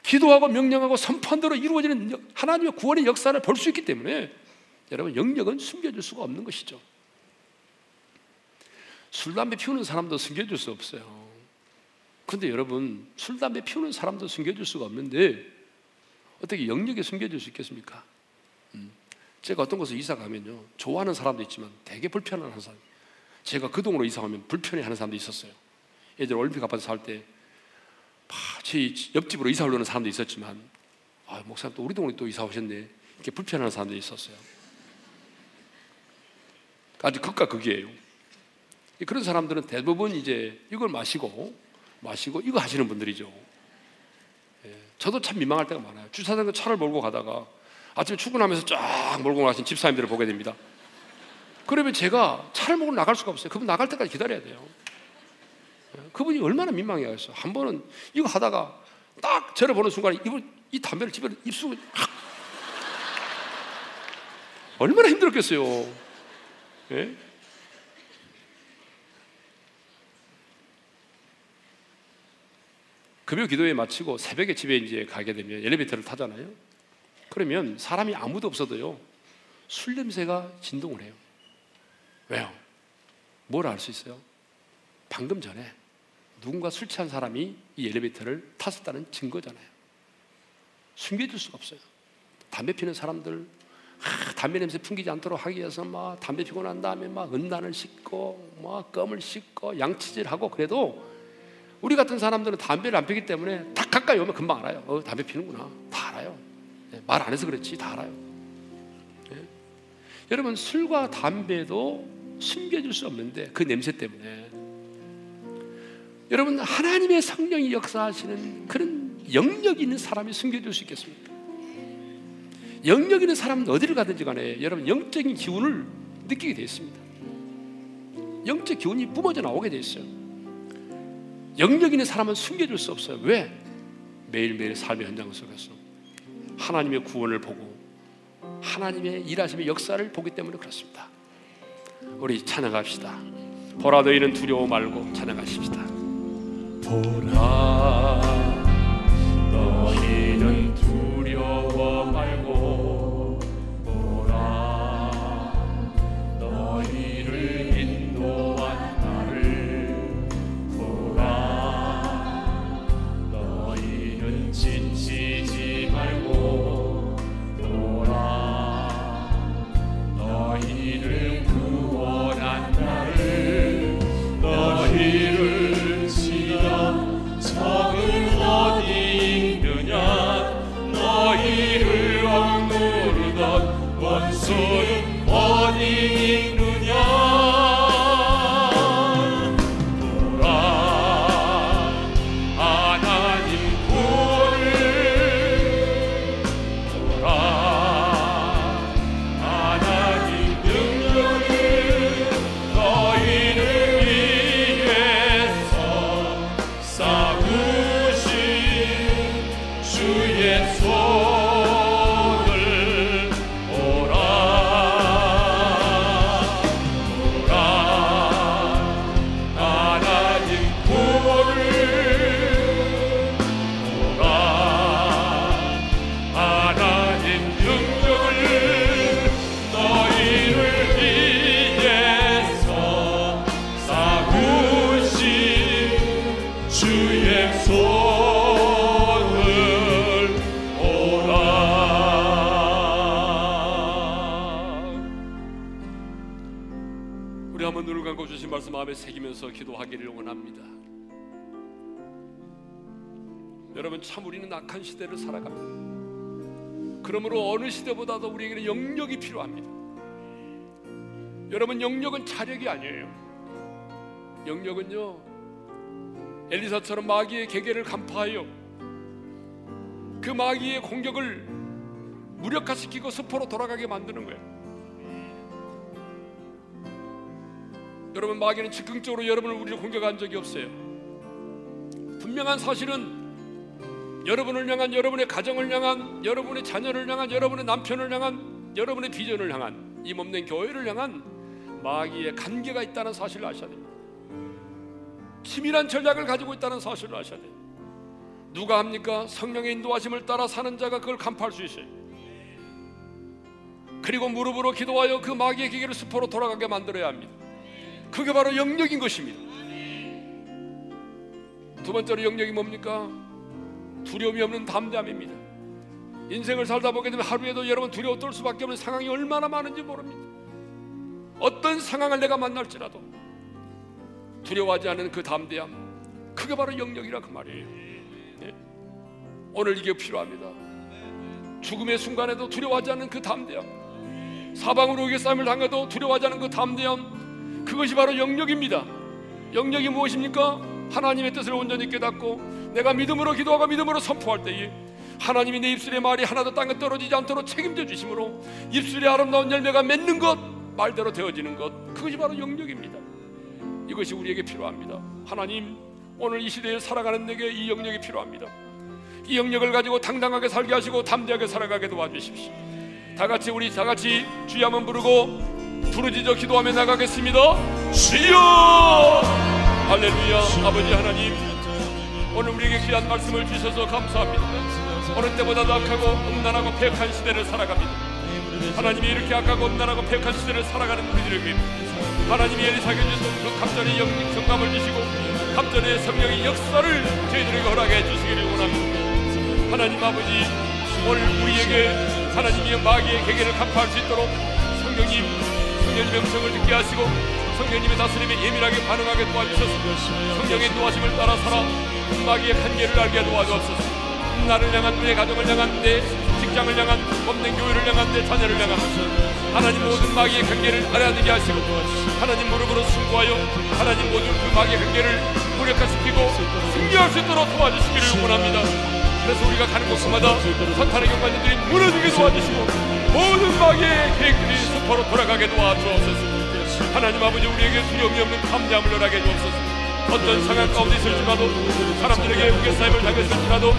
기도하고 명령하고 선포한 대로 이루어지는 하나님의 구원의 역사를 볼 수 있기 때문에 여러분 영역은 숨겨줄 수가 없는 것이죠. 술 담배 피우는 사람도 숨겨줄 수 없어요. 근데 여러분 술 담배 피우는 사람도 숨겨줄 수가 없는데 어떻게 영역에 숨겨질 수 있겠습니까? 음. 제가 어떤 곳에 이사 가면요 좋아하는 사람도 있지만 되게 불편한 사람. 제가 그 동으로 이사 가면 불편해하는 사람도 있었어요. 예전 올림픽 아파트 살 때 제 옆집으로 이사 오려는 사람도 있었지만 아, 목사님 또 우리 동으로 또 이사 오셨네. 이렇게 불편한 사람도 있었어요. 아주 극과 극이에요. 그런 사람들은 대부분 이제 이걸 마시고 마시고 이거 하시는 분들이죠. 예, 저도 참 민망할 때가 많아요. 주차장에 차를 몰고 가다가 아침에 출근하면서 쫙 몰고 가신 집사님들을 보게 됩니다. 그러면 제가 차를 몰고 나갈 수가 없어요. 그분 나갈 때까지 기다려야 돼요. 예, 그분이 얼마나 민망해하겠어요. 한 번은 이거 하다가 딱 저를 보는 순간에 이분 이 담배를 집에 입술 확 얼마나 힘들었겠어요. 예? 금요 기도회 마치고 새벽에 집에 이제 가게 되면 엘리베이터를 타잖아요. 그러면 사람이 아무도 없어도요. 술 냄새가 진동을 해요. 왜요? 뭘 알 수 있어요? 방금 전에 누군가 술 취한 사람이 이 엘리베이터를 탔었다는 증거잖아요. 숨겨질 수가 없어요. 담배 피는 사람들, 아, 담배 냄새 풍기지 않도록 하기 위해서 막 담배 피고 난 다음에 막 은단을 씻고, 막 껌을 씻고, 양치질하고 그래도 우리 같은 사람들은 담배를 안 피기 때문에 딱 가까이 오면 금방 알아요. 어, 담배 피는구나. 다 알아요. 네, 말안 해서 그렇지. 다 알아요. 네. 여러분, 술과 담배도 숨겨질 수 없는데 그 냄새 때문에 여러분, 하나님의 성령이 역사하시는 그런 영역 있는 사람이 숨겨질 수 있겠습니까? 영역 있는 사람은 어디를 가든지 간에 여러분, 영적인 기운을 느끼게 되어 있습니다. 영적 기운이 뿜어져 나오게 되어 있어요. 영역 있는 사람은 숨겨줄 수 없어요. 왜? 매일매일 삶의 현장 속에서 하나님의 구원을 보고 하나님의 일하심의 역사를 보기 때문에 그렇습니다. 우리 찬양합시다. 보라 너희는 두려워 말고 찬양하십시다. 보라 마음에 새기면서 기도하기를 원합니다. 여러분 참 우리는 악한 시대를 살아갑니다. 그러므로 어느 시대보다도 우리에게는 영역이 필요합니다. 여러분 영역은 자력이 아니에요. 영역은요 엘리사처럼 마귀의 계계를 간파하여 그 마귀의 공격을 무력화시키고 스포로 돌아가게 만드는 거예요. 여러분 마귀는 즉흥적으로 여러분을 우리를 공격한 적이 없어요. 분명한 사실은 여러분을 향한 여러분의 가정을 향한 여러분의 자녀를 향한 여러분의 남편을 향한 여러분의 비전을 향한 이 몸된 교회를 향한 마귀의 관계가 있다는 사실을 아셔야 됩니다. 치밀한 전략을 가지고 있다는 사실을 아셔야 돼요. 누가 합니까? 성령의 인도하심을 따라 사는 자가 그걸 간파할 수 있어요. 그리고 무릎으로 기도하여 그 마귀의 기계를 수포로 돌아가게 만들어야 합니다. 그게 바로 영역인 것입니다. 두 번째로 영역이 뭡니까? 두려움이 없는 담대함입니다. 인생을 살다 보게 되면 하루에도 여러분 두려워 떨 수밖에 없는 상황이 얼마나 많은지 모릅니다. 어떤 상황을 내가 만날지라도 두려워하지 않는 그 담대함, 그게 바로 영역이라 그 말이에요. 네. 오늘 이게 필요합니다. 죽음의 순간에도 두려워하지 않는 그 담대함, 사방으로 오게 싸움을 당해도 두려워하지 않는 그 담대함, 그것이 바로 영역입니다. 영역이 무엇입니까? 하나님의 뜻을 온전히 깨닫고 내가 믿음으로 기도하고 믿음으로 선포할 때에 하나님이 내 입술의 말이 하나도 땅에 떨어지지 않도록 책임져 주심으로 입술의 아름다운 열매가 맺는 것 말대로 되어지는 것 그것이 바로 영역입니다. 이것이 우리에게 필요합니다. 하나님 오늘 이 시대에 살아가는 내게 이 영역이 필요합니다. 이 영역을 가지고 당당하게 살게 하시고 담대하게 살아가게 도와주십시오. 다 같이 우리 다 같이 주여 한번 부르고 부르짖어 기도하며 나가겠습니다. 주여 할렐루야 아버지 하나님 오늘 우리에게 귀한 말씀을 주셔서 감사합니다. 어느 때보다 도 악하고 음란하고 폐역한 시대를 살아갑니다. 하나님이 이렇게 악하고 음란하고 폐역한 시대를 살아가는 우리들에게 하나님이 엘리사에게 주신 그 갑절의 영적 성감을 주시고 갑절의 성령의 역사를 저희들에게 허락해 주시기를 원합니다. 하나님 아버지 오늘 우리에게 하나님이 마귀의 계계를 간파할 수 있도록 성령님 성령 명성을 듣게 하시고 성령님의 다스림에 예민하게 반응하게 도와주셔서. 성령의 도와심을 따라 살아 마귀의 한계를 알게 도와주옵소서. 나를 향한 내 가정을 향한 내 직장을 향한 법된 교회를 향한 내 자녀를 향한 하나님 모든 마귀의 관계를 알아내게 하시고 하나님 무릎으로 승부하여 하나님 모든 그 마귀의 관계를 무력화시키고 승리할 수 있도록 도와주시기를 원합니다. 그래서 우리가 가는 곳마다 사탄의 경관들이 무너지게 도와주시고 모든 마귀의 계획들이 수포로 돌아가게 도와주옵소서. 하나님 아버지 우리에게 두려움이 없는 감담을 허락해 주옵소서. 어떤 상황 가운데 있을지라도 사람들에게 우겨싸임을 당했을지라도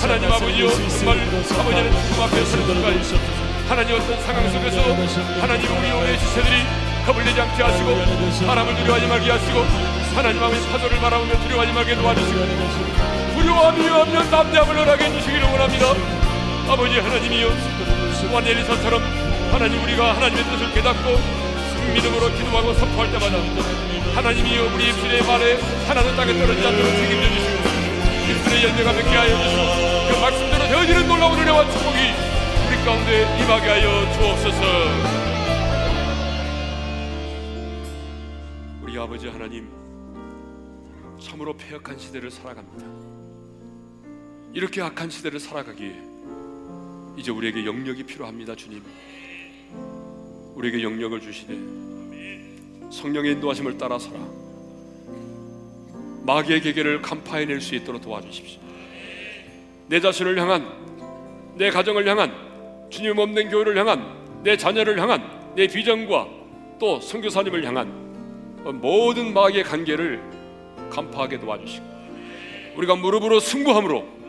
하나님 아버지요 정말 아버지는 죽음 앞에 서는 순간 하나님 어떤 상황 속에서 하나님 우리 오의 지체들이 겁을 내지 않게 하시고 바람을 두려워하지 말게 하시고 하나님 아버지 파도를 바라보며 두려워하지 말게 도와주시고 두려워함이 없는 담대함을 허락해 주시기를 원합니다. 아버지 하나님이요 수 완 엘리사처럼 하나님 우리가 하나님의 뜻을 깨닫고 믿음으로 기도하고 선포할 때마다 하나님이여 우리 입술의 말에 하나도 땅에 떨어지지 않도록 책임져 주시고 입술의 열매가 맺게 하여 주시고 그 말씀대로 되어지는 놀라운 은혜와 축복이 우리 가운데 임하게 하여 주옵소서. 우리 아버지 하나님 참으로 폐역한 시대를 살아갑니다. 이렇게 악한 시대를 살아가기에 이제 우리에게 영역이 필요합니다 주님 우리에게 영역을 주시되 성령의 인도하심을 따라 살아 마귀의 계계를 간파해낼 수 있도록 도와주십시오. 내 자신을 향한 내 가정을 향한 주님 없는 교회를 향한 내 자녀를 향한 내 비전과 또 선교사님을 향한 모든 마귀의 관계를 간파하게 도와주시고 우리가 무릎으로 승부함으로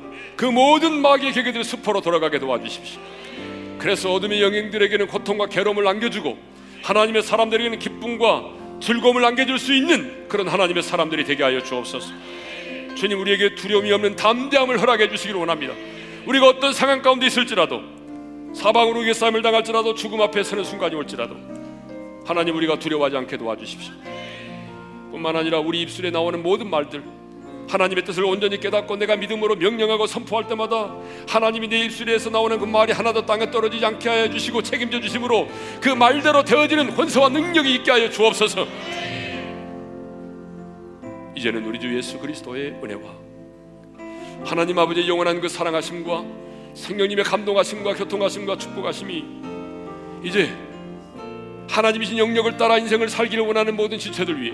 그 모든 마귀의 계계들 수포로 돌아가게 도와주십시오. 그래서 어둠의 영웅들에게는 고통과 괴로움을 안겨주고 하나님의 사람들에게는 기쁨과 즐거움을 안겨줄 수 있는 그런 하나님의 사람들이 되게 하여 주옵소서. 주님 우리에게 두려움이 없는 담대함을 허락해 주시기를 원합니다. 우리가 어떤 상황 가운데 있을지라도 사방으로 우리에게 싸움을 당할지라도 죽음 앞에 서는 순간이 올지라도 하나님 우리가 두려워하지 않게 도와주십시오. 뿐만 아니라 우리 입술에 나오는 모든 말들 하나님의 뜻을 온전히 깨닫고 내가 믿음으로 명령하고 선포할 때마다 하나님이 내 입술에서 나오는 그 말이 하나도 땅에 떨어지지 않게 하여 주시고 책임져 주심으로 그 말대로 되어지는 권세와 능력이 있게 하여 주옵소서. 이제는 우리 주 예수 그리스도의 은혜와 하나님 아버지의 영원한 그 사랑하심과 성령님의 감동하심과 교통하심과 축복하심이 이제 하나님이신 영역을 따라 인생을 살기를 원하는 모든 지체들 위해